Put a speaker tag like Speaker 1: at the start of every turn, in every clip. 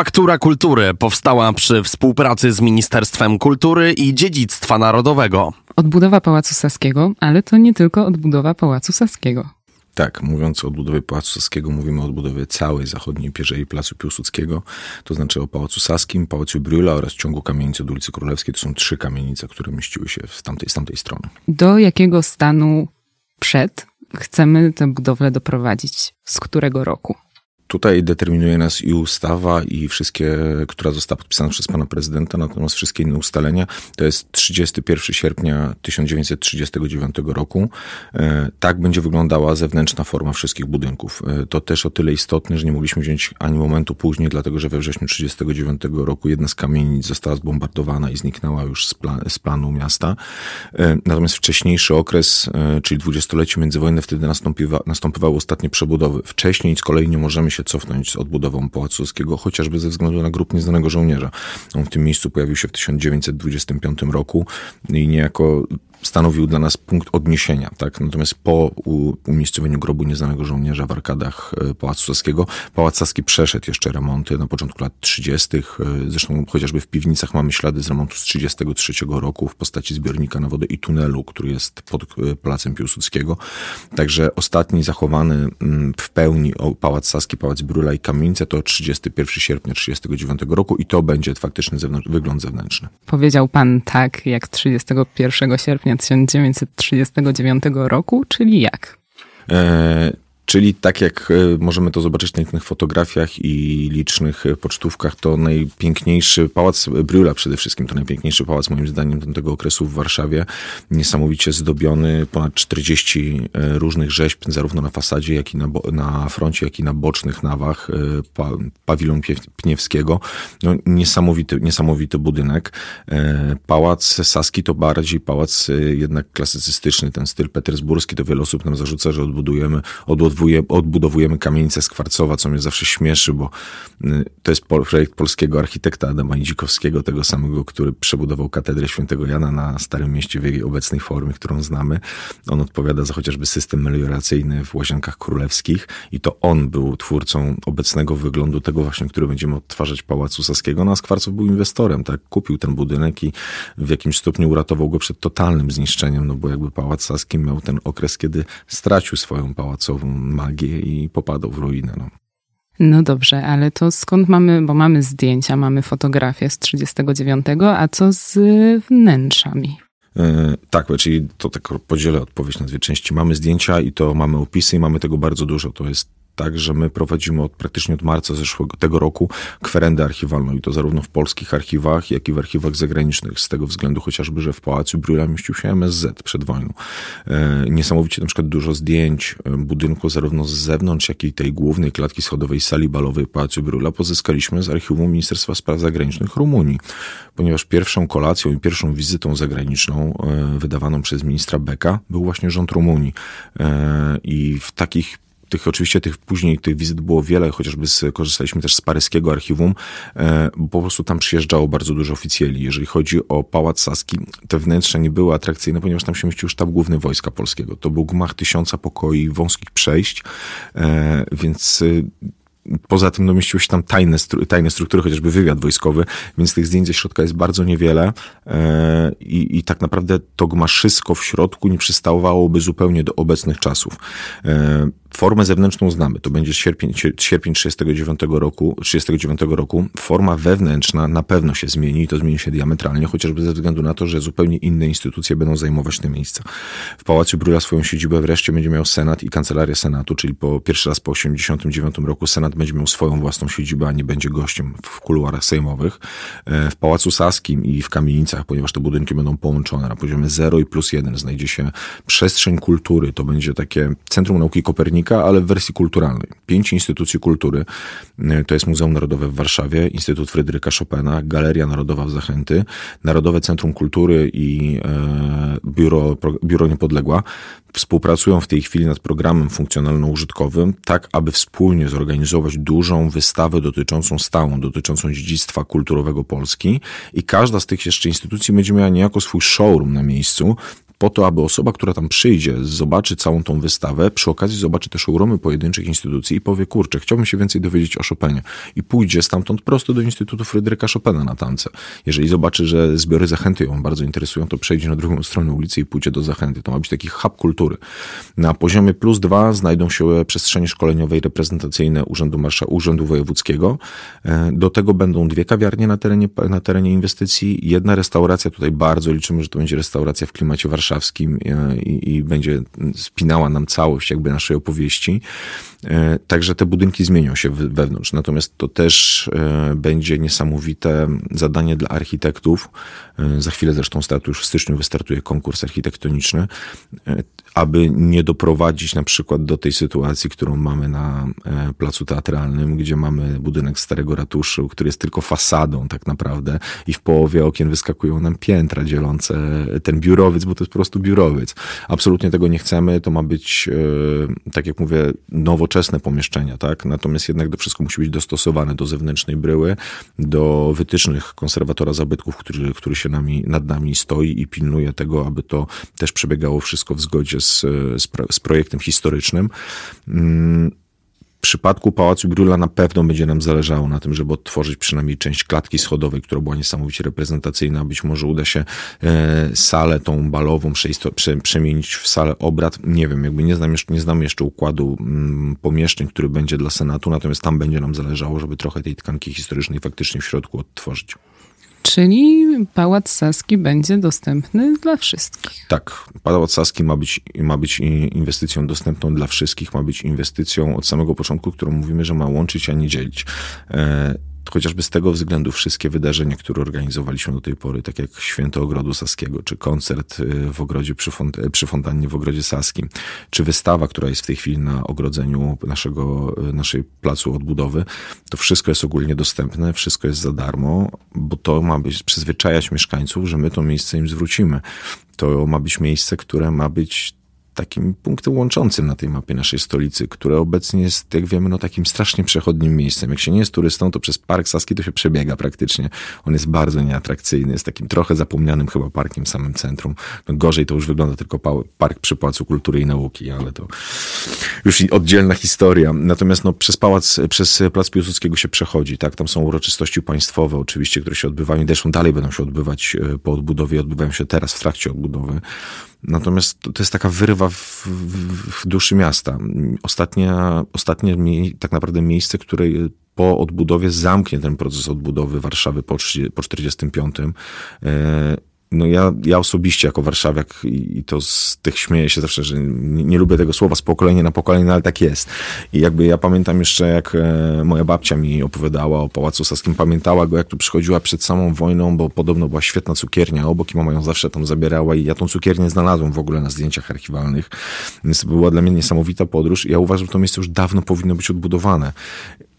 Speaker 1: Faktura Kultury powstała przy współpracy z Ministerstwem Kultury i Dziedzictwa Narodowego.
Speaker 2: Odbudowa Pałacu Saskiego, ale to nie tylko odbudowa Pałacu Saskiego.
Speaker 3: Tak, mówiąc o odbudowie Pałacu Saskiego, mówimy o odbudowie całej zachodniej pierzei Placu Piłsudskiego, to znaczy o Pałacu Saskim, Pałacu Brüla oraz ciągu kamienicy od ulicy Królewskiej. To są trzy kamienice, które mieściły się w tamtej, z tamtej strony.
Speaker 2: Do jakiego stanu przed chcemy tę budowlę doprowadzić? Z którego roku?
Speaker 3: Tutaj determinuje nas i ustawa, i wszystkie, która została podpisana przez pana prezydenta, natomiast wszystkie inne ustalenia to jest 31 sierpnia 1939 roku. E, tak będzie wyglądała zewnętrzna forma wszystkich budynków. E, to też o tyle istotne, że nie mogliśmy wziąć ani momentu później, dlatego że we wrześniu 1939 roku jedna z kamienic została zbombardowana i zniknęła już z, plan, z planu miasta. E, natomiast wcześniejszy okres, czyli dwudziestolecie międzywojenne, wtedy nastąpiwa, następowały ostatnie przebudowy. Wcześniej z kolei nie możemy się się cofnąć z odbudową Pałacu Saskiego, chociażby ze względu na grup nieznanego żołnierza. On w tym miejscu pojawił się w 1925 roku i niejako stanowił dla nas punkt odniesienia. Tak? Natomiast po umiejscowieniu grobu nieznanego żołnierza w arkadach e, Pałacu Saskiego, Pałac Saski przeszedł jeszcze remonty na początku lat 30. E, zresztą chociażby w piwnicach mamy ślady z remontu z 33 roku w postaci zbiornika na wodę i tunelu, który jest pod e, Placem Piłsudskiego. Także ostatni zachowany mm, w pełni Pałac Saski, Pałac Brula i Kamienice to 31 sierpnia 39 roku i to będzie faktyczny wygląd zewnętrzny.
Speaker 2: Powiedział pan tak, jak 31 sierpnia sierpnia 1939 roku, czyli jak?
Speaker 3: E, Czyli tak jak e, możemy to zobaczyć na innych fotografiach i licznych e, pocztówkach, to najpiękniejszy pałac Brüla przede wszystkim, to najpiękniejszy pałac moim zdaniem tamtego okresu w Warszawie. Niesamowicie zdobiony, ponad 40 e, różnych rzeźb, zarówno na fasadzie, jak i na, na froncie, jak i na bocznych nawach pa, pawilon Pniewskiego. No, niesamowity, niesamowity budynek. Pałac Saski to bardziej pałac jednak klasycystyczny, ten styl petersburski, to wiele osób nam zarzuca, że odbudujemy, odbudowujemy kamienicę z Kwarcowa, co mnie zawsze śmieszy, bo y, to jest projekt polskiego architekta Adama Idzikowskiego, tego samego, który przebudował katedrę świętego Jana na Starym Mieście w jej obecnej formie, którą znamy. On odpowiada za chociażby system melioracyjny w Łazienkach Królewskich i to on był twórcą obecnego wyglądu tego właśnie, który będziemy odtwarzać Pałacu Saskiego. No a Skwarcow był inwestorem, tak? Kupił ten budynek i w jakimś stopniu uratował go przed totalnym zniszczeniem, no bo jakby Pałac Saski miał ten okres, kiedy stracił swoją pałacową magię i popadał w ruinę. No.
Speaker 2: No dobrze, ale to skąd mamy, bo mamy zdjęcia, mamy fotografie z 39, a co z wnętrzami?
Speaker 3: Yy, tak, czyli to tak podzielę odpowiedź na dwie części. Mamy zdjęcia i to mamy opisy i mamy tego bardzo dużo. To jest tak, że my prowadzimy od, praktycznie od marca zeszłego tego roku kwerendę archiwalną i to zarówno w polskich archiwach, jak i w archiwach zagranicznych, z tego względu chociażby, że w Pałacu Brüla mieścił się MSZ przed wojną. E, niesamowicie na przykład dużo zdjęć e, budynku zarówno z zewnątrz, jak i tej głównej klatki schodowej sali balowej Pałacu Brüla pozyskaliśmy z archiwum Ministerstwa Spraw Zagranicznych Rumunii, ponieważ pierwszą kolacją i pierwszą wizytą zagraniczną e, wydawaną przez ministra Beka był właśnie rząd Rumunii i w takich tych oczywiście tych później tych wizyt było wiele, chociażby z, korzystaliśmy też z paryskiego archiwum, e, bo po prostu tam przyjeżdżało bardzo dużo oficjeli. Jeżeli chodzi o Pałac Saski, te wnętrze nie były atrakcyjne, ponieważ tam się mieścił sztab główny Wojska Polskiego. To był gmach tysiąca pokoi, wąskich przejść, e, więc Poza tym no, mieściły się tam tajne, tajne struktury, chociażby wywiad wojskowy, więc tych zdjęć ze środka jest bardzo niewiele e, i, i tak naprawdę to gmaszysko w środku nie przystałowałoby zupełnie do obecnych czasów. E, formę zewnętrzną znamy, to będzie sierpień, sierpień 39 roku, 39 roku. Forma wewnętrzna na pewno się zmieni i to zmieni się diametralnie, chociażby ze względu na to, że zupełnie inne instytucje będą zajmować te miejsca. W Pałacu Brula swoją siedzibę wreszcie będzie miał Senat i Kancelaria Senatu, czyli po pierwszy raz po 89 roku Senat będzie miał swoją własną siedzibę, a nie będzie gościem w kuluarach sejmowych. E, w Pałacu Saskim i w Kamienicach, ponieważ te budynki będą połączone na poziomie 0 i plus 1 znajdzie się przestrzeń kultury. To będzie takie Centrum Nauki Kopernika, ale w wersji kulturalnej. Pięć instytucji kultury. E, to jest Muzeum Narodowe w Warszawie, Instytut Fryderyka Chopina, Galeria Narodowa w Zachęty, Narodowe Centrum Kultury i e, Biuro, Biuro Niepodległa współpracują w tej chwili nad programem funkcjonalno-użytkowym, tak aby wspólnie zorganizować dużą wystawę dotyczącą stałą, dotyczącą dziedzictwa kulturowego Polski i każda z tych jeszcze instytucji będzie miała niejako swój showroom na miejscu, po to, aby osoba, która tam przyjdzie, zobaczy całą tą wystawę, przy okazji zobaczy też ogromy pojedynczych instytucji i powie, kurczę, chciałbym się więcej dowiedzieć o Chopinie. I pójdzie stamtąd prosto do Instytutu Fryderyka Chopina na tance. Jeżeli zobaczy, że zbiory Zachęty ją bardzo interesują, to przejdzie na drugą stronę ulicy i pójdzie do Zachęty. To ma być taki hub kultury. Na poziomie plus dwa znajdą się przestrzenie szkoleniowe i reprezentacyjne Urzędu Marsza, Urzędu Wojewódzkiego. E, do tego będą dwie kawiarnie na terenie, na terenie inwestycji, jedna restauracja, tutaj bardzo liczymy, że to będzie restauracja w klimacie warszawskim e, i, i będzie spinała nam całość jakby naszej opowieści. E, także te budynki zmienią się wewnątrz. Natomiast to też będzie niesamowite zadanie dla architektów. Za chwilę zresztą startu, już w styczniu wystartuje konkurs architektoniczny aby nie doprowadzić na przykład do tej sytuacji, którą mamy na e, placu teatralnym, gdzie mamy budynek starego ratuszu, który jest tylko fasadą tak naprawdę i w połowie okien wyskakują nam piętra dzielące ten biurowiec, bo to jest po prostu biurowiec. Absolutnie tego nie chcemy, to ma być, e, tak jak mówię, nowoczesne pomieszczenia, tak? Natomiast jednak to wszystko musi być dostosowane do zewnętrznej bryły, do wytycznych konserwatora zabytków, który, który się nami, nad nami stoi i pilnuje tego, aby to też przebiegało wszystko w zgodzie z, z, z projektem historycznym. Mm, w przypadku Pałacu Brula na pewno będzie nam zależało na tym, żeby odtworzyć przynajmniej część klatki schodowej, która była niesamowicie reprezentacyjna. Być może uda się e, salę tą balową przemienić w salę obrad. Nie wiem, jakby nie znam jeszcze, nie znam jeszcze układu mm, pomieszczeń, który będzie dla Senatu, natomiast tam będzie nam zależało, żeby trochę tej tkanki historycznej faktycznie w środku odtworzyć.
Speaker 2: Czyli Pałac Saski będzie dostępny dla wszystkich.
Speaker 3: Tak, Pałac Saski ma być, ma być inwestycją dostępną dla wszystkich, ma być inwestycją od samego początku, którą mówimy, że ma łączyć, a nie dzielić. Chociażby z tego względu wszystkie wydarzenia, które organizowaliśmy do tej pory, tak jak Święto Ogrodu Saskiego, czy koncert y, w ogrodzie przy, font przy fontannie w ogrodzie Saskim, czy wystawa, która jest w tej chwili na ogrodzeniu naszego, y, naszej placu odbudowy, to wszystko jest ogólnie dostępne, wszystko jest za darmo, bo to ma być przyzwyczajać mieszkańców, że my to miejsce im zwrócimy. To ma być miejsce, które ma być takim punktem łączącym na tej mapie naszej stolicy, które obecnie jest, jak wiemy, no takim strasznie przechodnim miejscem. Jak się nie jest turystą, to przez Park Saski to się przebiega praktycznie. On jest bardzo nieatrakcyjny, jest takim trochę zapomnianym chyba parkiem w samym centrum. No gorzej to już wygląda tylko park przy Pałacu Kultury i Nauki, ale to już oddzielna historia. Natomiast no, przez pałac, przez Plac Piłsudskiego się przechodzi, tak? Tam są uroczystości państwowe oczywiście, które się odbywają i zresztą dalej będą się odbywać e, po odbudowie, odbywają się teraz w trakcie odbudowy. Natomiast to, jest taka wyrywa w, w, w duszy miasta. Ostatnie, ostatnie mie tak naprawdę miejsce, które po odbudowie zamknie ten proces odbudowy Warszawy po, 30, po 45 no ja, ja osobiście jako warszawiak i, to z tych śmieję się zawsze, że nie, nie, lubię tego słowa z pokolenia na pokolenie, no ale tak jest. I jakby ja pamiętam jeszcze, jak e, moja babcia mi opowiadała o Pałacu Saskim, pamiętała go, jak tu przychodziła przed samą wojną, bo podobno była świetna cukiernia obok i mama ją zawsze tam zabierała i ja tą cukiernię znalazłem w ogóle na zdjęciach archiwalnych. Więc była dla mnie niesamowita podróż i ja uważam, że to miejsce już dawno powinno być odbudowane.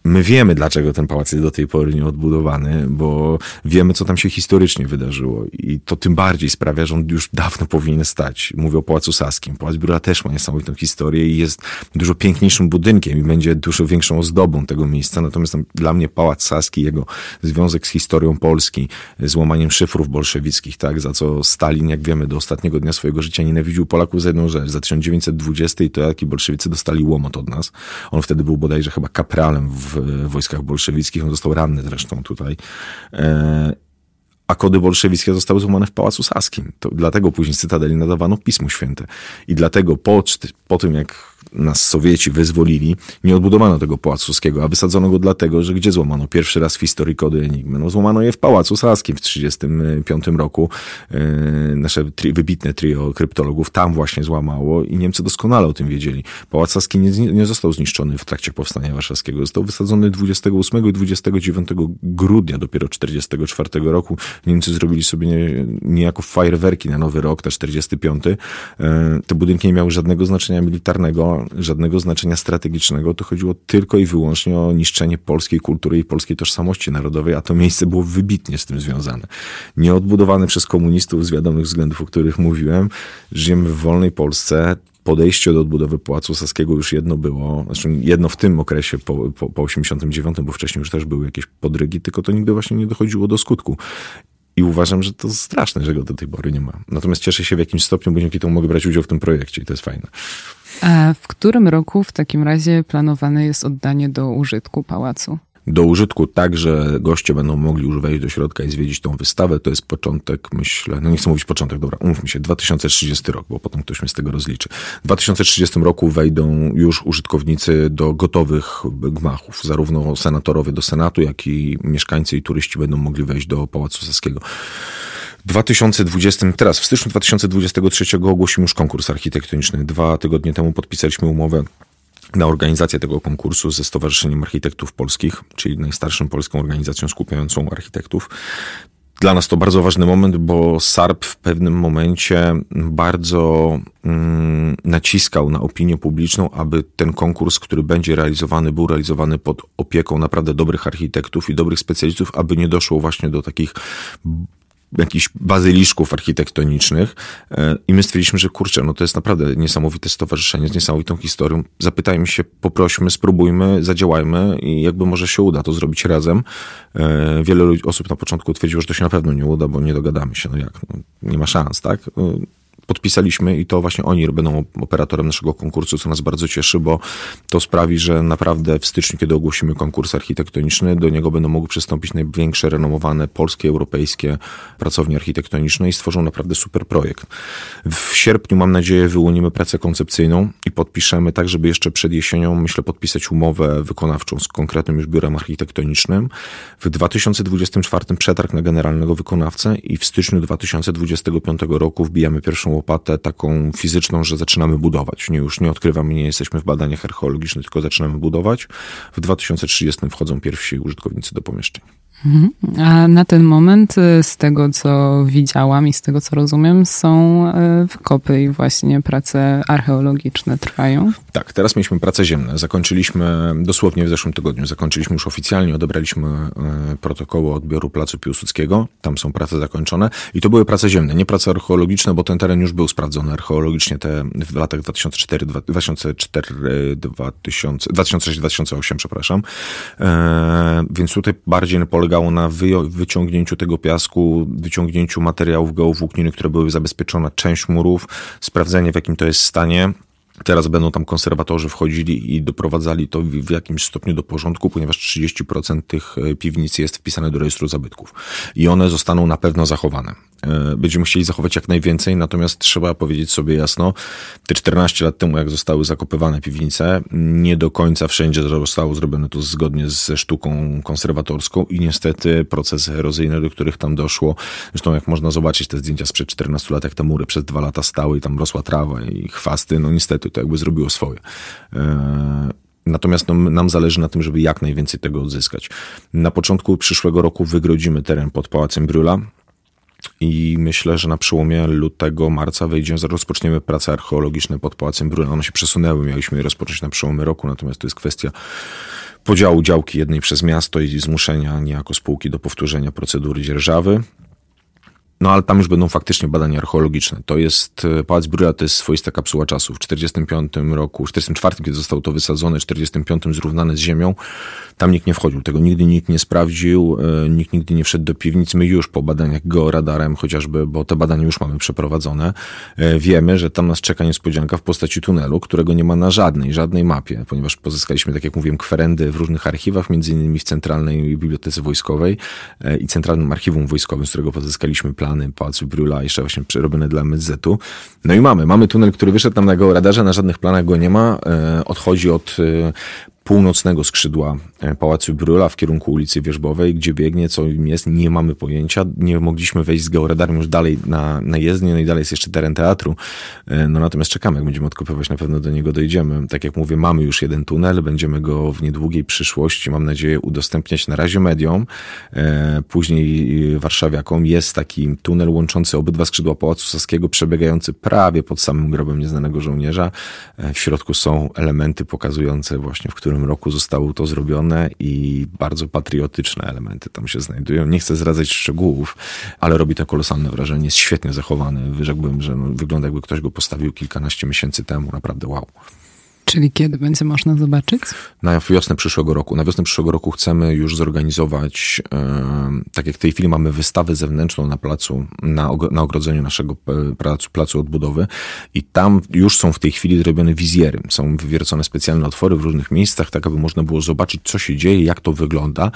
Speaker 3: My wiemy, dlaczego ten pałac jest do tej pory nieodbudowany, bo wiemy, co tam się historycznie wydarzyło i to tym bardziej sprawia, że on już dawno powinien stać. Mówię o Pałacu Saskim. Pałac Biura też ma niesamowitą historię i jest dużo piękniejszym budynkiem i będzie dużo większą ozdobą tego miejsca. Natomiast dla mnie Pałac Saski, jego związek z historią Polski, z łamaniem szyfrów bolszewickich, tak, za co Stalin, jak wiemy, do ostatniego dnia swojego życia nienawidził Polaków za jedną rzecz. Za 1920 to jaki bolszewicy dostali łomot od nas. On wtedy był bodajże chyba kapralem w w wojskach bolszewickich. On został ranny zresztą tutaj. E, a kody bolszewickie zostały złamane w Pałacu Saskim. To dlatego później Cytadeli nadawano Pismo Święte. I dlatego po, po tym, jak nas Sowieci wyzwolili, nie odbudowano tego Pałacu Saskiego, a wysadzono go dlatego, że gdzie złamano pierwszy raz w historii kody Enigmy? No złamano je w Pałacu Saskim w 1935 roku. E, nasze tri, wybitne trio kryptologów tam właśnie złamało i Niemcy doskonale o tym wiedzieli. Pałac Saski nie, nie został zniszczony w trakcie Powstania Warszawskiego. Został wysadzony 28 i 29 grudnia dopiero 1944 roku. Niemcy zrobili sobie nie, niejako fajerwerki na Nowy Rok, na 45. E, te budynki nie miały żadnego znaczenia militarnego, żadnego znaczenia strategicznego. To chodziło tylko i wyłącznie o niszczenie polskiej kultury i polskiej tożsamości narodowej, a to miejsce było wybitnie z tym związane. Nieodbudowane przez komunistów z wiadomych względów, o których mówiłem. Żyjemy w wolnej Polsce podejście do odbudowy Pałacu Saskiego już jedno było, znaczy jedno w tym okresie po, po, po 89, bo wcześniej już też były jakieś podrygi, tylko to nigdy właśnie nie dochodziło do skutku. I uważam, że to straszne, że go do tej pory nie ma. Natomiast cieszę się w jakimś stopniu, bo dzięki temu mogę brać udział w tym projekcie i to jest fajne.
Speaker 2: A w którym roku w takim razie planowane jest oddanie do użytku pałacu?
Speaker 3: Do użytku tak, że goście będą mogli już wejść do środka i zwiedzić tą wystawę. To jest początek, myślę, no nie chcę mówić początek, dobra, umówmy się, 2030 rok, bo potem ktoś mnie z tego rozliczy. W 2030 roku wejdą już użytkownicy do gotowych gmachów, zarówno senatorowie do Senatu, jak i mieszkańcy i turyści będą mogli wejść do Pałacu Saskiego. W 2020, teraz w styczniu 2023 ogłosimy już konkurs architektoniczny. Dwa tygodnie temu podpisaliśmy umowę na organizację tego konkursu ze Stowarzyszeniem Architektów Polskich, czyli najstarszą polską organizacją skupiającą architektów. Dla nas to bardzo ważny moment, bo SARP w pewnym momencie bardzo mm, naciskał na opinię publiczną, aby ten konkurs, który będzie realizowany, był realizowany pod opieką naprawdę dobrych architektów i dobrych specjalistów, aby nie doszło właśnie do takich jakichś bazyliszków architektonicznych e, i my stwierdziliśmy, że kurczę, no to jest naprawdę niesamowite stowarzyszenie z niesamowitą historią. Zapytajmy się, poprośmy, spróbujmy, zadziałajmy i jakby może się uda to zrobić razem. E, wiele osób na początku twierdziło, że to się na pewno nie uda, bo nie dogadamy się. No jak? No, nie ma szans, tak? Podpisaliśmy i to właśnie oni będą operatorem naszego konkursu, co nas bardzo cieszy, bo to sprawi, że naprawdę w styczniu, kiedy ogłosimy konkurs architektoniczny, do niego będą mogły przystąpić największe, renomowane polskie, europejskie pracownie architektoniczne i stworzą naprawdę super projekt. W sierpniu, mam nadzieję, wyłonimy pracę koncepcyjną i podpiszemy tak, żeby jeszcze przed jesienią, myślę, podpisać umowę wykonawczą z konkretnym już biurem architektonicznym. W 2024 przetarg na generalnego wykonawcę i w styczniu 2025 roku wbijamy pierwszą łopatę taką fizyczną, że zaczynamy budować. Nie, już nie odkrywamy, nie jesteśmy w badaniach archeologicznych, tylko zaczynamy budować. W 2030 wchodzą pierwsi użytkownicy do pomieszczeń.
Speaker 2: Mhm. A na ten moment, y, z tego co widziałam i z tego co rozumiem, są y, wykopy i właśnie prace archeologiczne trwają.
Speaker 3: Tak, teraz mieliśmy prace ziemne. Zakończyliśmy dosłownie w zeszłym tygodniu, zakończyliśmy już oficjalnie, odebraliśmy y, protokoły odbioru Placu Piłsudskiego. Tam są prace zakończone i to były prace ziemne, nie prace archeologiczne, bo ten teren już był sprawdzony archeologicznie te w latach 2004, 2004 2006, 2008, przepraszam. E, więc tutaj bardziej polega polegało na wyciągnięciu tego piasku, wyciągnięciu materiałów geowłókniny, które były zabezpieczone, część murów, sprawdzenie w jakim to jest stanie, Teraz będą tam konserwatorzy wchodzili i doprowadzali to w jakimś stopniu do porządku, ponieważ 30% tych e, piwnic jest wpisane do rejestru zabytków. I one zostaną na pewno zachowane. E, będziemy chcieli zachować jak najwięcej, natomiast trzeba powiedzieć sobie jasno, te 14 lat temu, jak zostały zakopywane piwnice, nie do końca wszędzie zostało zrobione to zgodnie ze sztuką konserwatorską i niestety procesy erozyjne, do których tam doszło, zresztą jak można zobaczyć te zdjęcia sprzed 14 lat, jak te mury przez dwa lata stały i tam rosła trawa i chwasty, no niestety to jakby zrobiło swoje. E, natomiast no, nam zależy na tym, żeby jak najwięcej tego odzyskać. Na początku przyszłego roku wygrodzimy teren pod Pałacem Bryla. I myślę, że na przełomie lutego, marca wejdziemy, rozpoczniemy prace archeologiczne pod Pałacem Bruna. One się przesunęły, mieliśmy je rozpocząć na przełomie roku, natomiast to jest kwestia podziału działki jednej przez miasto i zmuszenia niejako spółki do powtórzenia procedury dzierżawy. No ale tam już będą faktycznie badania archeologiczne. To jest, e, Pałac Brüla to jest swoista kapsuła czasu. W 45 roku, w 44, kiedy zostało to wysadzone, w 45 zrównane z ziemią, tam nikt nie wchodził. Tego nigdy nikt nie sprawdził, e, nikt nigdy nie wszedł do piwnic. My już po badaniach georadarem chociażby, bo te badania już mamy przeprowadzone, e, wiemy, że tam nas czeka niespodzianka w postaci tunelu, którego nie ma na żadnej, żadnej mapie, ponieważ pozyskaliśmy, tak jak mówiłem, kwerendy w różnych archiwach, między innymi w Centralnej Bibliotece Wojskowej i Centralnym Archiwum Wojskowym, z którego pozyskaliśmy plan plany Pałacu Brula, jeszcze właśnie przerobione dla MSZ-u. No i mamy, mamy tunel, który wyszedł nam na georadarze, na żadnych planach go nie ma, e, odchodzi od e, północnego skrzydła e, Pałacu Bryla w kierunku ulicy Wierzbowej, gdzie biegnie, co jest, nie mamy pojęcia. Nie mogliśmy wejść z georadarem już dalej na, na jezdnię, no i dalej jest jeszcze teren teatru. E, no natomiast czekamy, jak będziemy odkopywać, na pewno do niego dojdziemy. Tak jak mówię, mamy już jeden tunel, będziemy go w niedługiej przyszłości, mam nadzieję, udostępniać na razie mediom, e, później warszawiakom. Jest taki tunel łączący obydwa skrzydła Pałacu Saskiego, przebiegający prawie pod samym grobem nieznanego żołnierza. W środku są elementy pokazujące właśnie, w którym którym roku zostało to zrobione i bardzo patriotyczne elementy tam się znajdują. Nie chcę zdradzać szczegółów, ale robi to kolosalne wrażenie. Jest świetnie zachowany. Wyrzekłbym, że no, wygląda jakby ktoś go postawił kilkanaście miesięcy temu. Naprawdę wow.
Speaker 2: Czyli kiedy będzie można zobaczyć?
Speaker 3: Na wiosnę przyszłego roku. Na wiosnę przyszłego roku chcemy już zorganizować, e, tak jak w tej chwili mamy wystawę zewnętrzną na placu, na, na ogrodzeniu naszego placu, placu odbudowy i tam już są w tej chwili zrobione wizjery. Są wywiercone specjalne otwory w różnych miejscach, tak aby można było zobaczyć, co się dzieje, jak to wygląda.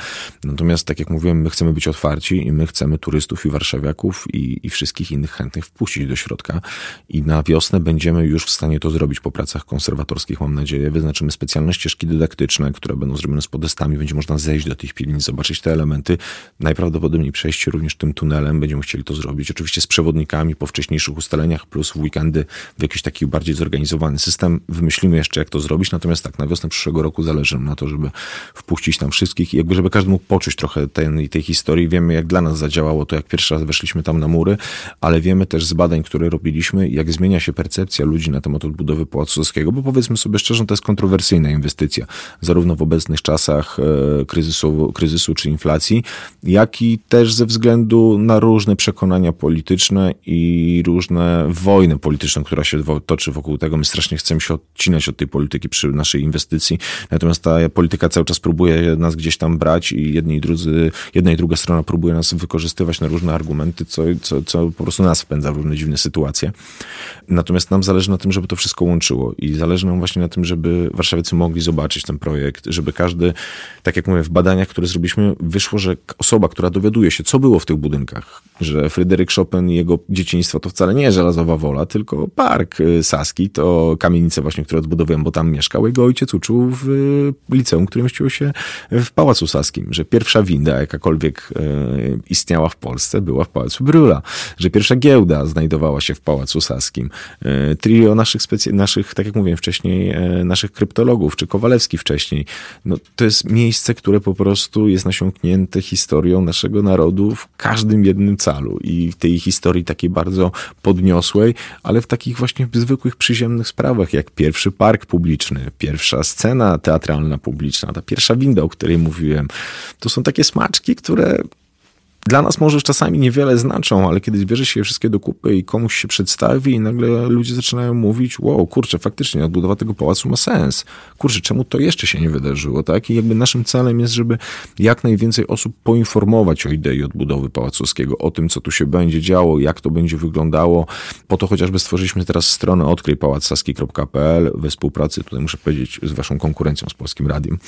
Speaker 3: Natomiast, tak jak mówiłem, my chcemy być otwarci i my chcemy turystów i warszawiaków i, i wszystkich innych chętnych wpuścić do środka i na wiosnę będziemy już w stanie to zrobić po pracach konserwatorskich, mam nadzieję. Wyznaczymy specjalne ścieżki dydaktyczne, które będą zrobione z podestami. Będzie można zejść do tych piwnic, zobaczyć te elementy. Najprawdopodobniej przejść również tym tunelem. Będziemy chcieli to zrobić. Oczywiście z przewodnikami po wcześniejszych ustaleniach, plus w weekendy w jakiś taki bardziej zorganizowany system. Wymyślimy jeszcze, jak to zrobić. Natomiast tak, na wiosnę przyszłego roku zależy na to, żeby wpuścić tam wszystkich i jakby, żeby każdy mógł poczuć trochę tej, tej historii. Wiemy, jak dla nas zadziałało to, jak pierwszy raz weszliśmy tam na mury, ale wiemy też z badań, które robiliśmy, jak zmienia się percepcja ludzi na temat odbudowy Pałacu bo powiedzmy sobie szczerze, to jest kontrowersyjna inwestycja, zarówno w obecnych czasach e, kryzysu, kryzysu czy inflacji, jak i też ze względu na różne przekonania polityczne i różne wojny polityczne, która się toczy wokół tego. My strasznie chcemy się odcinać od tej polityki przy naszej inwestycji, natomiast ta polityka cały czas próbuje nas gdzieś tam brać i jedni i drudzy, jedna i druga strona próbuje nas wykorzystywać na różne argumenty, co, co, co po prostu nas wpędza w różne dziwne sytuacje. Natomiast nam zależy na tym, żeby to wszystko łączyło i zależy nam właśnie na tym, żeby warszawiacy mogli zobaczyć ten projekt, żeby każdy, tak jak mówię, w badaniach, które zrobiliśmy, wyszło, że osoba, która dowiaduje się, co było w tych budynkach, że Fryderyk Chopin i jego dzieciństwo to wcale nie żelazowa wola, tylko park y, Saski, to kamienica właśnie, którą odbudowałem, bo tam mieszkał. Jego ojciec uczył w liceum, które mieściło się w Pałacu Saskim, że pierwsza winda, jakakolwiek y, istniała w Polsce, była w Pałacu Brüla, że pierwsza giełda znajdowała się w Pałacu Saskim. Y, trio naszych, specy- naszych tak jak mówiłem wcześniej, naszych kryptologów, czy Kowalewski wcześniej, no, to jest miejsce, które po prostu jest nasiąknięte historią naszego narodu w każdym jednym calu i w tej historii takiej bardzo podniosłej, ale w takich właśnie zwykłych, przyziemnych sprawach, jak pierwszy park publiczny, pierwsza scena teatralna publiczna, ta pierwsza winda, o której mówiłem. To są takie smaczki, które dla nas może czasami niewiele znaczą, ale kiedy bierze się je wszystkie do kupy i komuś się przedstawi i nagle ludzie zaczynają mówić, wow, kurczę, faktycznie odbudowa tego pałacu ma sens. Kurczę, czemu to jeszcze się nie wydarzyło, tak? I jakby naszym celem jest, żeby jak najwięcej osób poinformować o idei odbudowy Pałacowskiego, o tym, co tu się będzie działo, jak to będzie wyglądało. Po to chociażby stworzyliśmy teraz stronę odkryjpałacsaski.pl we współpracy, tutaj muszę powiedzieć, z waszą konkurencją, z Polskim Radiem,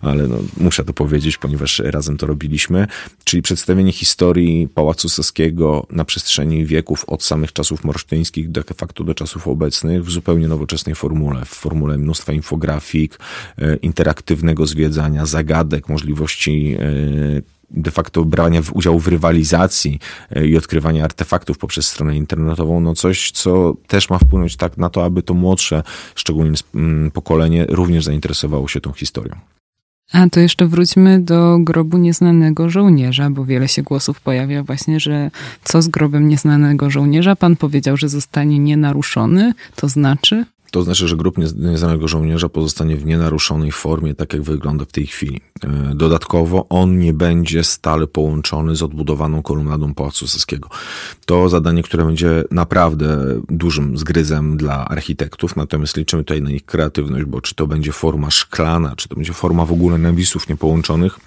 Speaker 3: ale no, muszę to powiedzieć, ponieważ razem to robiliśmy, czyli przedstawienie historii historii Pałacu Saskiego na przestrzeni wieków, od samych czasów morsztyńskich de facto do czasów obecnych, w zupełnie nowoczesnej formule, w formule mnóstwa infografik, e, interaktywnego zwiedzania, zagadek, możliwości e, de facto brania udziału w rywalizacji e, i odkrywania artefaktów poprzez stronę internetową, no coś, co też ma wpłynąć tak na to, aby to młodsze, szczególnie pokolenie, również zainteresowało się tą historią.
Speaker 2: A to jeszcze wróćmy do grobu nieznanego żołnierza, bo wiele się głosów pojawia właśnie, że co z grobem nieznanego żołnierza? Pan powiedział, że zostanie nienaruszony, to znaczy?
Speaker 3: To znaczy, że grób nieznanego żołnierza pozostanie w nienaruszonej formie, tak jak wygląda w tej chwili. E, dodatkowo on nie będzie stale połączony z odbudowaną kolumnadą Pałacu Saskiego. To zadanie, które będzie naprawdę dużym zgryzem dla architektów, natomiast liczymy tutaj na ich kreatywność, bo czy to będzie forma szklana, czy to będzie forma w ogóle nawisów niepołączonych,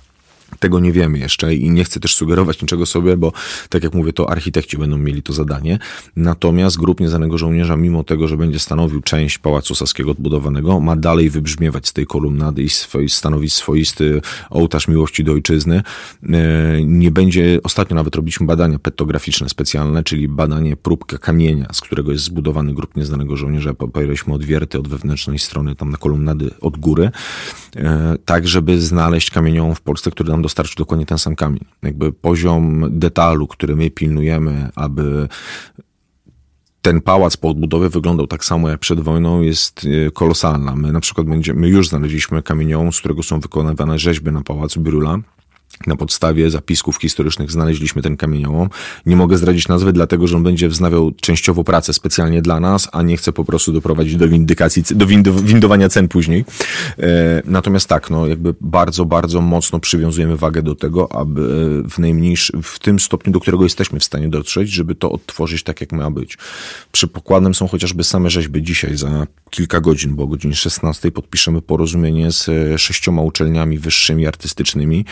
Speaker 3: tego nie wiemy jeszcze i nie chcę też sugerować niczego sobie, bo tak jak mówię, to architekci będą mieli to zadanie. Natomiast grup Nieznanego Żołnierza, mimo tego, że będzie stanowił część Pałacu Saskiego odbudowanego, ma dalej wybrzmiewać z tej kolumnady i stanowić swoisty ołtarz miłości do ojczyzny. E, nie będzie, ostatnio nawet robiliśmy badania petograficzne specjalne, czyli badanie próbka kamienia, z którego jest zbudowany grup Nieznanego Żołnierza. Popieraliśmy odwierty od wewnętrznej strony, tam na kolumnady od góry, e, tak żeby znaleźć kamienią w Polsce, który nam nam dostarczy dokładnie ten sam kamień. Jakby poziom detalu, który my pilnujemy, aby ten pałac po odbudowie wyglądał tak samo jak przed wojną, jest e, kolosalna. My na przykład będziemy, my już znaleźliśmy kamieniołom, z którego są wykonywane rzeźby na pałacu Brüla na podstawie zapisków historycznych znaleźliśmy ten kamieniołom. Nie mogę zdradzić nazwy, dlatego że on będzie wznawiał częściowo pracę specjalnie dla nas, a nie chcę po prostu doprowadzić do windykacji, do windowania cen później. E, natomiast tak, no jakby bardzo, bardzo mocno przywiązujemy wagę do tego, aby w najmniejszym, w tym stopniu, do którego jesteśmy w stanie dotrzeć, żeby to odtworzyć tak, jak ma być. Przykładem są chociażby same rzeźby dzisiaj, za kilka godzin, bo o godzinie 16 podpiszemy porozumienie z sześcioma uczelniami wyższymi, artystycznymi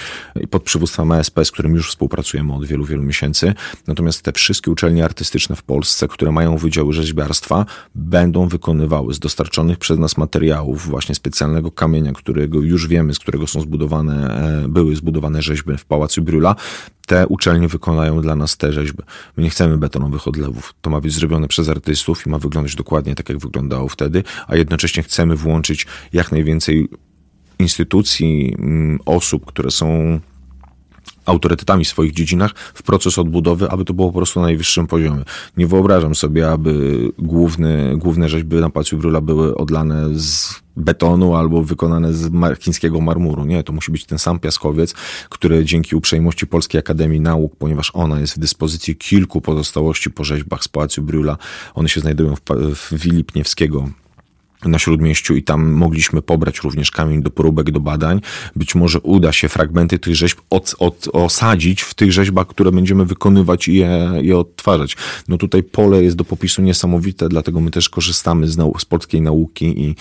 Speaker 3: pod przywództwem ASP, z którym już współpracujemy od wielu, wielu miesięcy. Natomiast te wszystkie uczelnie artystyczne w Polsce, które mają wydziały rzeźbiarstwa, będą wykonywały z dostarczonych przez nas materiałów właśnie specjalnego kamienia, którego już wiemy, z którego są zbudowane, e, były zbudowane rzeźby w Pałacu Brüla, te uczelnie wykonają dla nas te rzeźby. My nie chcemy betonowych odlewów. To ma być zrobione przez artystów i ma wyglądać dokładnie tak, jak wyglądało wtedy, a jednocześnie chcemy włączyć jak najwięcej instytucji, mm, osób, które są autorytetami w swoich dziedzinach w proces odbudowy, aby to było po prostu na najwyższym poziomie. Nie wyobrażam sobie, aby główne, główne rzeźby na Pałacu Wróla były odlane z betonu albo wykonane z chińskiego marmuru. Nie, to musi być ten sam piaskowiec, który dzięki uprzejmości Polskiej Akademii Nauk, ponieważ ona jest w dyspozycji kilku pozostałości po rzeźbach z Pałacu Brüla, one się znajdują w, w Willi Pniewskiego na Śródmieściu i tam mogliśmy pobrać również kamień do próbek, do badań. Być może uda się fragmenty tych rzeźb od, od, osadzić w tych rzeźbach, które będziemy wykonywać i je, je odtwarzać. No tutaj pole jest do popisu niesamowite, dlatego my też korzystamy z, nau- z polskiej nauki i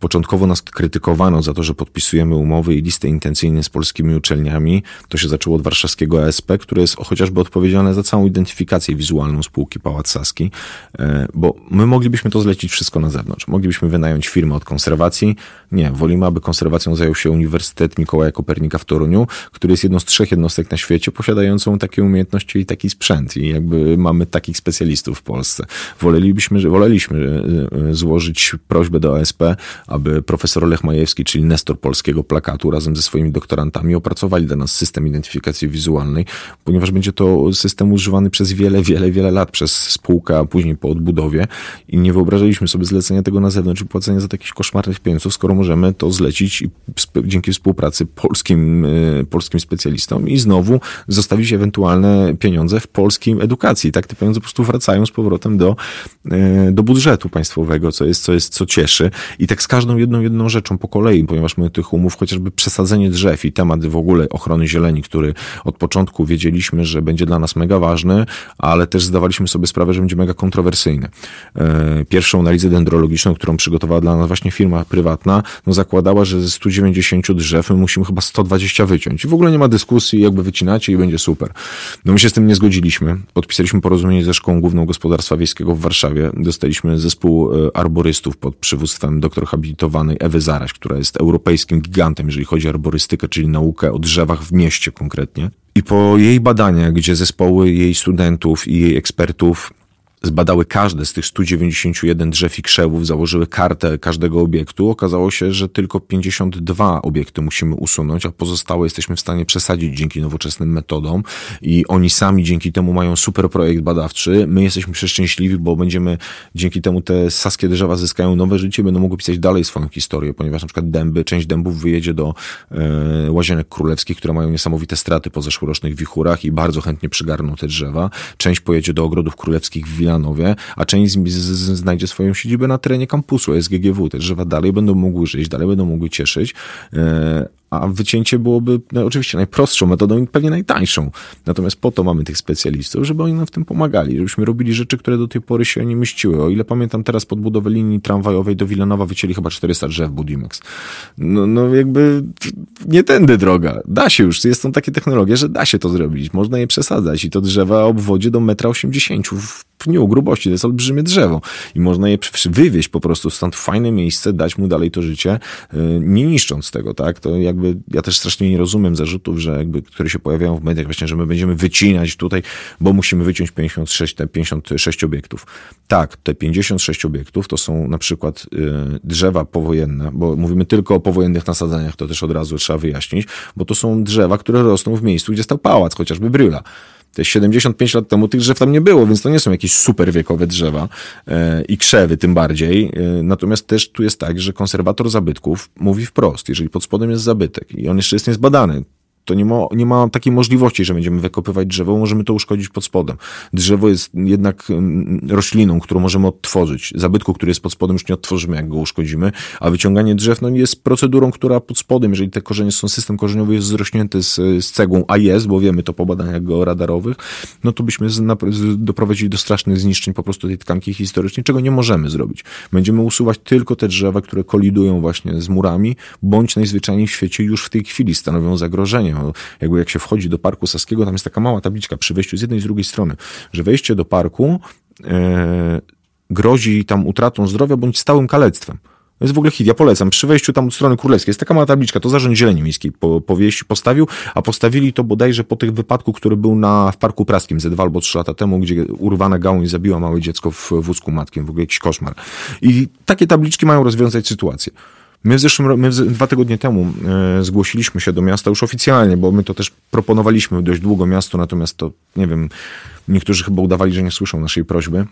Speaker 3: Początkowo nas krytykowano za to, że podpisujemy umowy i listy intencyjne z polskimi uczelniami. To się zaczęło od warszawskiego ASP, które jest chociażby odpowiedzialne za całą identyfikację wizualną spółki Pałac Saski, e, bo my moglibyśmy to zlecić wszystko na zewnątrz. Moglibyśmy wynająć firmę od konserwacji. Nie, wolimy, aby konserwacją zajął się Uniwersytet Mikołaja Kopernika w Toruniu, który jest jedną z trzech jednostek na świecie posiadającą takie umiejętności i taki sprzęt. I jakby mamy takich specjalistów w Polsce. Wolelibyśmy, że woleliśmy e, e, złożyć prośbę do ASP, aby profesor Lech Majewski, czyli nestor polskiego plakatu, razem ze swoimi doktorantami opracowali dla nas system identyfikacji wizualnej, ponieważ będzie to system używany przez wiele, wiele, wiele lat przez spółkę, a później po odbudowie i nie wyobrażaliśmy sobie zlecenia tego na zewnątrz i płacenia za takich koszmarnych pieniędzy, skoro możemy to zlecić dzięki współpracy polskim, y, polskim specjalistom i znowu zostawić ewentualne pieniądze w polskiej edukacji. Tak te pieniądze po prostu wracają z powrotem do, y, do budżetu państwowego, co jest, co jest, co cieszy. I tak z każdą jedną, jedną rzeczą po kolei, ponieważ my tych umów, chociażby przesadzenie drzew i temat w ogóle ochrony zieleni, który od początku wiedzieliśmy, że będzie dla nas mega ważny, ale też zdawaliśmy sobie sprawę, że będzie mega kontrowersyjny. E, pierwszą analizę dendrologiczną, którą przygotowała dla nas właśnie firma prywatna, no zakładała, że ze 190 drzew my musimy chyba 120 wyciąć. I w ogóle nie ma dyskusji, jakby wycinacie i będzie super. No my się z tym nie zgodziliśmy. Podpisaliśmy porozumienie ze Szkołą Główną Gospodarstwa Wiejskiego w Warszawie. Dostaliśmy zespół e, arborystów pod przywództwem dr habilitowanej Ewy Zaraś, która jest europejskim gigantem, jeżeli chodzi o arborystykę, czyli naukę o drzewach w mieście konkretnie. I po jej badaniach, gdzie zespoły jej studentów i jej ekspertów zbadały każde z tych 191 drzew i krzewów, założyły kartę każdego obiektu, okazało się, że tylko 52 obiekty musimy usunąć, a pozostałe jesteśmy w stanie przesadzić dzięki nowoczesnym metodom i oni sami dzięki temu mają super projekt badawczy. My jesteśmy przeszczęśliwi, bo będziemy dzięki temu te saskie drzewa zyskają nowe życie, będą mogły pisać dalej swoją historię, ponieważ na przykład dęby, część dębów wyjedzie do e, Łazienek Królewskich, które mają niesamowite straty po zeszłorocznych wichurach i bardzo chętnie przygarną te drzewa. Część pojedzie do ogrodów królewskich w Wilanowie, a część z, z, znajdzie swoją siedzibę na terenie kampusu SGGW. Te drzewa dalej będą mogły żyć, dalej będą mogły cieszyć, e, a wycięcie byłoby no, oczywiście najprostszą metodą i pewnie najtańszą. Natomiast po to mamy tych specjalistów, żeby oni nam w tym pomagali, żebyśmy robili rzeczy, które do tej pory się nie mieściły. O ile pamiętam teraz podbudowę linii tramwajowej do Wilanowa wycięli chyba 400 drzew Budimex. No, no jakby nie tędy droga. Da się już, jest tą takie technologie, że da się to zrobić. Można je przesadzać i to drzewa o obwodzie do 1,80 m w pniu grubości. To jest olbrzymie drzewo i można je wywieźć po prostu stąd w fajne miejsce, dać mu dalej to życie, y, nie niszcząc tego, tak? To jakby ja też strasznie nie rozumiem zarzutów, że jakby, które się pojawiają w mediach właśnie, że my będziemy wycinać tutaj, bo musimy wyciąć 56, te 56 obiektów. Tak, te 56 obiektów to są na przykład y, drzewa powojenne, bo mówimy tylko o powojennych nasadzeniach, to też od razu trzeba wyjaśnić, bo to są drzewa, które rosną w miejscu, gdzie stał pałac, chociażby Bryla. Jest 75 lat temu tych drzew tam nie było, więc to nie są jakieś super wiekowe drzewa e, i krzewy tym bardziej. E, natomiast też tu jest tak, że konserwator zabytków mówi wprost, jeżeli pod spodem jest zabytek i on jeszcze jest niezbadany, to nie ma, nie ma takiej możliwości, że będziemy wykopywać drzewo, możemy to uszkodzić pod spodem. Drzewo jest jednak mm, rośliną, którą możemy odtworzyć. Zabytku, który jest pod spodem, już nie odtworzymy, jak go uszkodzimy, a wyciąganie drzew no, jest procedurą, która pod spodem, jeżeli te korzenie są, system korzeniowy jest zrośnięty z, z cegłą, a jest, bo wiemy to po badaniach georadarowych, no to byśmy z, na, z, doprowadzili do strasznych zniszczeń po prostu tej tkanki historycznej, czego nie możemy zrobić. Będziemy usuwać tylko te drzewa, które kolidują właśnie z murami, bądź najzwyczajniej w świecie już w tej chwili stanowią zagrożenie. No, jakby jak się wchodzi do Parku Saskiego, tam jest taka mała tabliczka przy wejściu z jednej i z drugiej strony, że wejście do parku e, grozi tam utratą zdrowia bądź stałym kalectwem. To jest w ogóle hit. Ja polecam. Przy wejściu tam od strony królewskiej jest taka mała tabliczka. To Zarząd Zieleni Miejskiej po, powieści, postawił, a postawili to bodajże po tych wypadku, który był na, w Parku Praskim ze dwa albo trzy lata temu, gdzie urwana gałąź zabiła małe dziecko w wózku matkiem. W ogóle jakiś koszmar. I takie tabliczki mają rozwiązać sytuację. My w zeszłym my dwa tygodnie temu e, zgłosiliśmy się do miasta już oficjalnie, bo my to też proponowaliśmy dość długo miastu, natomiast to, nie wiem, niektórzy chyba udawali, że nie słyszą naszej prośby.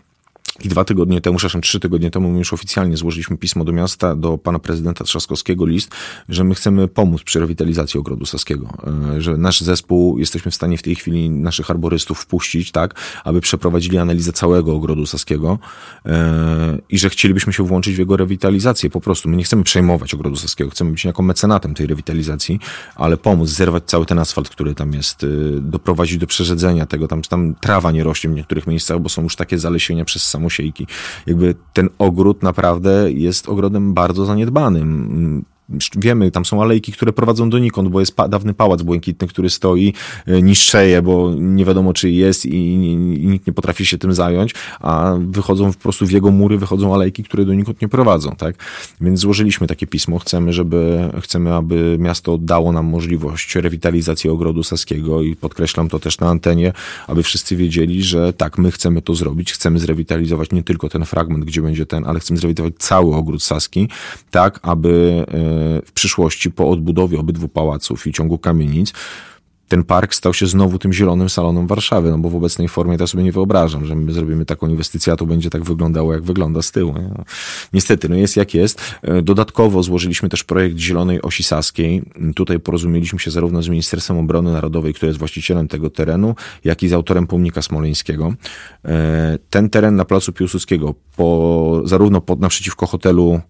Speaker 3: I dwa tygodnie temu, przepraszam, trzy tygodnie temu już oficjalnie złożyliśmy pismo do miasta, do pana prezydenta Trzaskowskiego list, że my chcemy pomóc przy rewitalizacji Ogrodu Saskiego. E, że nasz zespół, jesteśmy w stanie w tej chwili naszych arborystów wpuścić, tak, aby przeprowadzili analizę całego Ogrodu Saskiego e, i że chcielibyśmy się włączyć w jego rewitalizację. Po prostu my nie chcemy przejmować Ogrodu Saskiego, chcemy być jako mecenatem tej rewitalizacji, ale pomóc zerwać cały ten asfalt, który tam jest, e, doprowadzić do przerzedzenia tego, tam, tam trawa nie rośnie w niektórych miejscach, bo są już takie zalesienia przez sam samosiejki. Jakby ten ogród naprawdę jest ogrodem bardzo zaniedbanym wiemy, tam są alejki, które prowadzą donikąd, bo jest pa dawny pałac błękitny, który stoi, e, niszczeje, bo nie wiadomo, czy jest i, i, nikt nie potrafi się tym zająć, a wychodzą po prostu w jego mury, wychodzą alejki, które donikąd nie prowadzą, tak? Więc złożyliśmy takie pismo, chcemy, żeby, chcemy, aby miasto oddało nam możliwość rewitalizacji ogrodu saskiego i podkreślam to też na antenie, aby wszyscy wiedzieli, że tak, my chcemy to zrobić, chcemy zrewitalizować nie tylko ten fragment, gdzie będzie ten, ale chcemy zrewitalizować cały ogród saski, tak, aby e, w przyszłości po odbudowie obydwu pałaców i ciągu kamienic ten park stał się znowu tym zielonym salonem Warszawy, no bo w obecnej formie to sobie nie wyobrażam, że my zrobimy taką inwestycję, a to będzie tak wyglądało, jak wygląda z tyłu. Nie? Niestety, no jest jak jest. E, dodatkowo złożyliśmy też projekt Zielonej Osi Saskiej. Tutaj porozumieliśmy się zarówno z Ministerstwem Obrony Narodowej, które jest właścicielem tego terenu, jak i z autorem pomnika smoleńskiego. E, ten teren na Placu Piłsudskiego, po, zarówno pod, naprzeciwko hotelu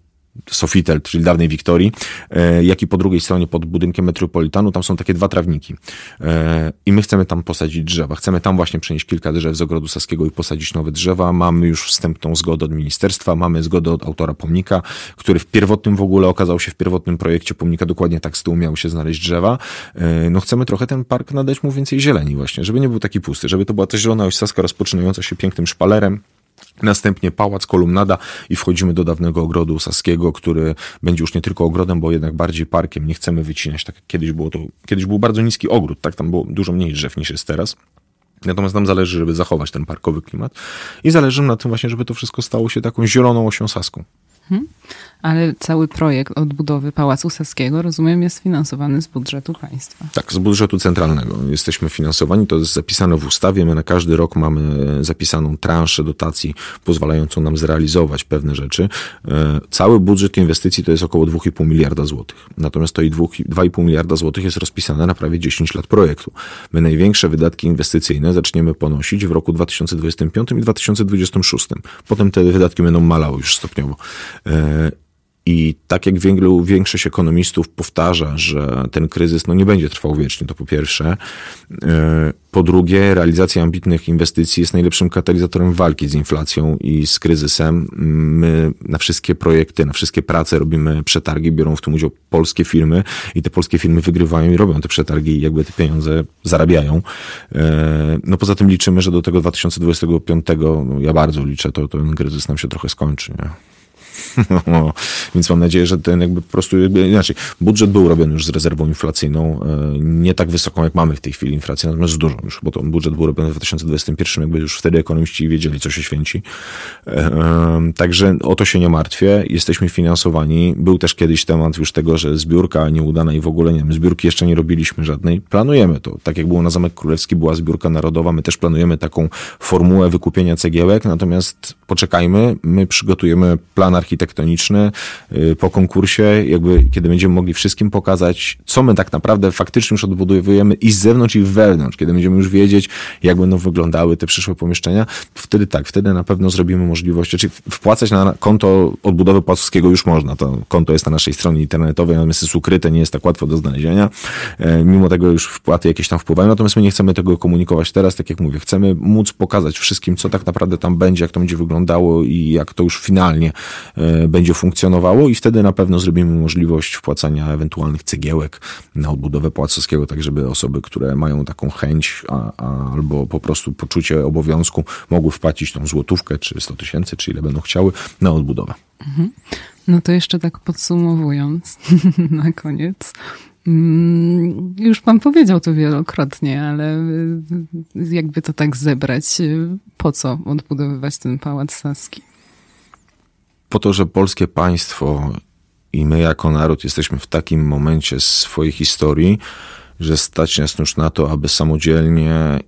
Speaker 3: Sofitel, czyli dawnej Wiktorii, e, jak i po drugiej stronie pod budynkiem Metropolitanu, tam są takie dwa trawniki. E, I my chcemy tam posadzić drzewa. Chcemy tam właśnie przenieść kilka drzew z ogrodu saskiego i posadzić nowe drzewa. Mamy już wstępną zgodę od ministerstwa, mamy zgodę od autora pomnika, który w pierwotnym w ogóle okazał się w pierwotnym projekcie pomnika, dokładnie tak z tyłu miały się znaleźć drzewa. E, no chcemy trochę ten park nadać mu więcej zieleni właśnie, żeby nie był taki pusty, żeby to była ta zielona oś saska rozpoczynająca się pięknym szpalerem, Następnie pałac, kolumnada i wchodzimy do dawnego ogrodu saskiego, który będzie już nie tylko ogrodem, bo jednak bardziej parkiem. Nie chcemy wycinać, tak jak kiedyś było to. Kiedyś był bardzo niski ogród, tak? Tam było dużo mniej drzew niż jest teraz. Natomiast nam zależy, żeby zachować ten parkowy klimat i zależy na tym właśnie, żeby to wszystko stało się taką zieloną osią saską.
Speaker 2: Hmm? Ale cały projekt odbudowy Pałacu Saskiego, rozumiem, jest finansowany z budżetu państwa.
Speaker 3: Tak, z budżetu centralnego. Jesteśmy finansowani, to jest zapisane w ustawie. My na każdy rok mamy zapisaną transzę dotacji pozwalającą nam zrealizować pewne rzeczy. E, cały budżet inwestycji to jest około 2,5 miliarda złotych. Natomiast to i 2,5 miliarda złotych jest rozpisane na prawie 10 lat projektu. My największe wydatki inwestycyjne zaczniemy ponosić w roku 2025 i 2026. Potem te wydatki będą malały już stopniowo. I tak jak wielu, większość ekonomistów powtarza, że ten kryzys no, nie będzie trwał wiecznie, to po pierwsze. E, po drugie, realizacja ambitnych inwestycji jest najlepszym katalizatorem walki z inflacją i z kryzysem. My na wszystkie projekty, na wszystkie prace robimy przetargi, biorą w tym udział polskie firmy i te polskie firmy wygrywają i robią te przetargi i jakby te pieniądze zarabiają. E, no poza tym liczymy, że do tego 2025, no ja bardzo liczę, to, to ten kryzys nam się trochę skończy. Nie? No, więc mam nadzieję, że ten jakby po prostu, inaczej, budżet był robiony już z rezerwą inflacyjną, e, nie tak wysoką jak mamy w tej chwili inflację, natomiast z dużą już, bo to budżet był robiony w 2021, jakby już wtedy ekonomiści wiedzieli, co się święci. E, także o to się nie martwię, jesteśmy finansowani. Był też kiedyś temat już tego, że zbiórka nieudana i w ogóle nie wiem, zbiórki jeszcze nie robiliśmy żadnej. Planujemy to. Tak jak było na Zamek Królewski, była zbiórka narodowa, my też planujemy taką formułę wykupienia cegiełek, natomiast poczekajmy, my przygotujemy plan architektoniczny y, po konkursie, jakby kiedy będziemy mogli wszystkim pokazać, co my tak naprawdę faktycznie już odbudowujemy i z zewnątrz i wewnątrz, kiedy będziemy już wiedzieć, jak będą wyglądały te przyszłe pomieszczenia, wtedy tak, wtedy na pewno zrobimy możliwość, czyli wpłacać na konto odbudowy Płacowskiego już można, to konto jest na naszej stronie internetowej, natomiast jest ukryte, nie jest tak łatwo do znalezienia, e, mimo tego już wpłaty jakieś tam wpływają, natomiast my nie chcemy tego komunikować teraz, tak jak mówię, chcemy móc pokazać wszystkim, co tak naprawdę tam będzie, jak to będzie wyglądało i jak to już finalnie będzie funkcjonowało i wtedy na pewno zrobimy możliwość wpłacania ewentualnych cegiełek na odbudowę Płacowskiego, tak żeby osoby, które mają taką chęć a, a, albo po prostu poczucie obowiązku mogły wpłacić tą złotówkę, czy 100 tysięcy, czy ile będą chciały, na odbudowę.
Speaker 2: Mhm. No to jeszcze tak podsumowując na koniec. Mm, już pan powiedział to wielokrotnie, ale jakby to tak zebrać, po co odbudowywać ten pałac saski?
Speaker 3: Po to, że polskie państwo i my jako naród jesteśmy w takim momencie swojej historii, że stać nas już na to, aby samodzielnie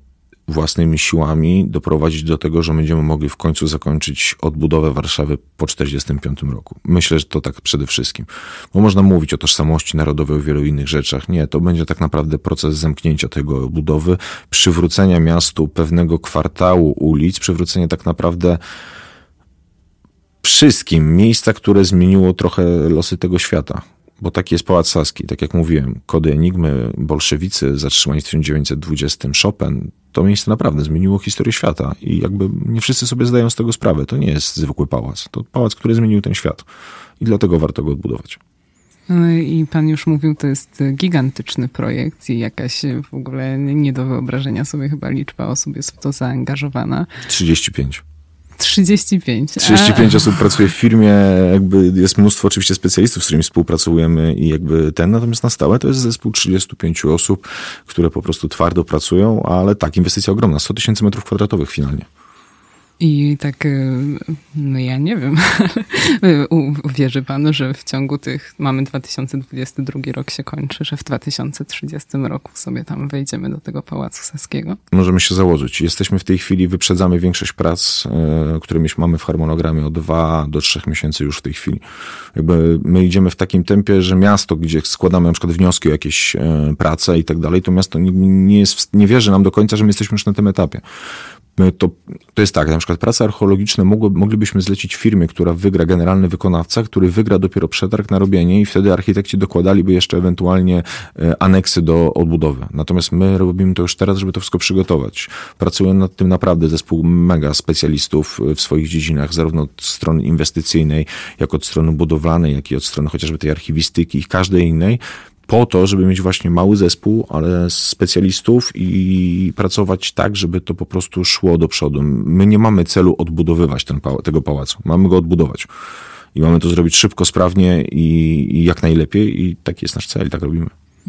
Speaker 3: własnymi siłami doprowadzić do tego, że będziemy mogli w końcu zakończyć odbudowę Warszawy po 1945 roku. Myślę, że to tak przede wszystkim. Bo można mówić o tożsamości narodowej, o wielu innych rzeczach. Nie, to będzie tak naprawdę proces zamknięcia tego budowy, przywrócenia miastu pewnego kwartału ulic, przywrócenia tak naprawdę wszystkim miejsca, które zmieniło trochę losy tego świata bo taki jest Pałac Saski. Tak jak mówiłem, kody Enigmy, bolszewicy, zatrzymani w 1920, Chopin, to miejsce naprawdę zmieniło historię świata i jakby nie wszyscy sobie zdają z tego sprawę. To nie jest zwykły pałac. To pałac, który zmienił ten świat i dlatego warto go odbudować.
Speaker 2: No I pan już mówił, to jest gigantyczny projekt i jakaś w ogóle nie do wyobrażenia sobie chyba liczba osób jest w to zaangażowana.
Speaker 3: 35.
Speaker 2: 35.
Speaker 3: 35 A. osób pracuje w firmie, jakby jest mnóstwo oczywiście specjalistów, z którymi współpracujemy i jakby ten, natomiast na stałe to jest zespół 35 osób, które po prostu twardo pracują, ale tak, inwestycja ogromna, 100 tysięcy metrów kwadratowych finalnie.
Speaker 2: I tak, y, no ja nie wiem, uwierzy pan, że w ciągu tych, mamy 2022 rok się kończy, że w 2030 roku sobie tam wejdziemy do tego Pałacu Saskiego?
Speaker 3: Możemy się założyć. Jesteśmy w tej chwili, wyprzedzamy większość prac, y, które mamy w harmonogramie o dwa do trzech miesięcy już w tej chwili. Jakby my idziemy w takim tempie, że miasto, gdzie składamy na przykład wnioski o jakieś y, prace i tak dalej, to miasto nie, jest, nie wierzy nam do końca, że my jesteśmy już na tym etapie to, to jest tak, na przykład prace archeologiczne mogły, moglibyśmy zlecić firmie, która wygra generalny wykonawca, który wygra dopiero przetarg na robienie i wtedy architekci dokładaliby jeszcze ewentualnie e, aneksy do odbudowy. Natomiast my robimy to już teraz, żeby to wszystko przygotować. Pracują nad tym naprawdę zespół mega specjalistów e, w swoich dziedzinach, zarówno od strony inwestycyjnej, jak od strony budowlanej, jak i od strony chociażby tej archiwistyki i każdej innej, po to, żeby mieć właśnie mały zespół, ale specjalistów i pracować tak, żeby to po prostu szło do przodu. My nie mamy celu odbudowywać ten, tego pałacu, mamy go odbudować. I mamy to zrobić szybko, sprawnie i, i jak najlepiej i taki jest nasz cel i tak robimy.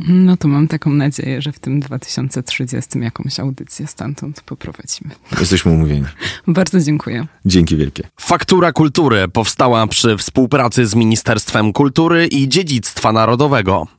Speaker 2: No to mam taką nadzieję, że w tym 2030 jakąś audycję stamtąd poprowadzimy.
Speaker 3: Jesteśmy umówieni.
Speaker 2: Bardzo dziękuję.
Speaker 3: Dzięki wielkie.
Speaker 1: Faktura Kultury powstała przy współpracy z Ministerstwem Kultury i Dziedzictwa Narodowego.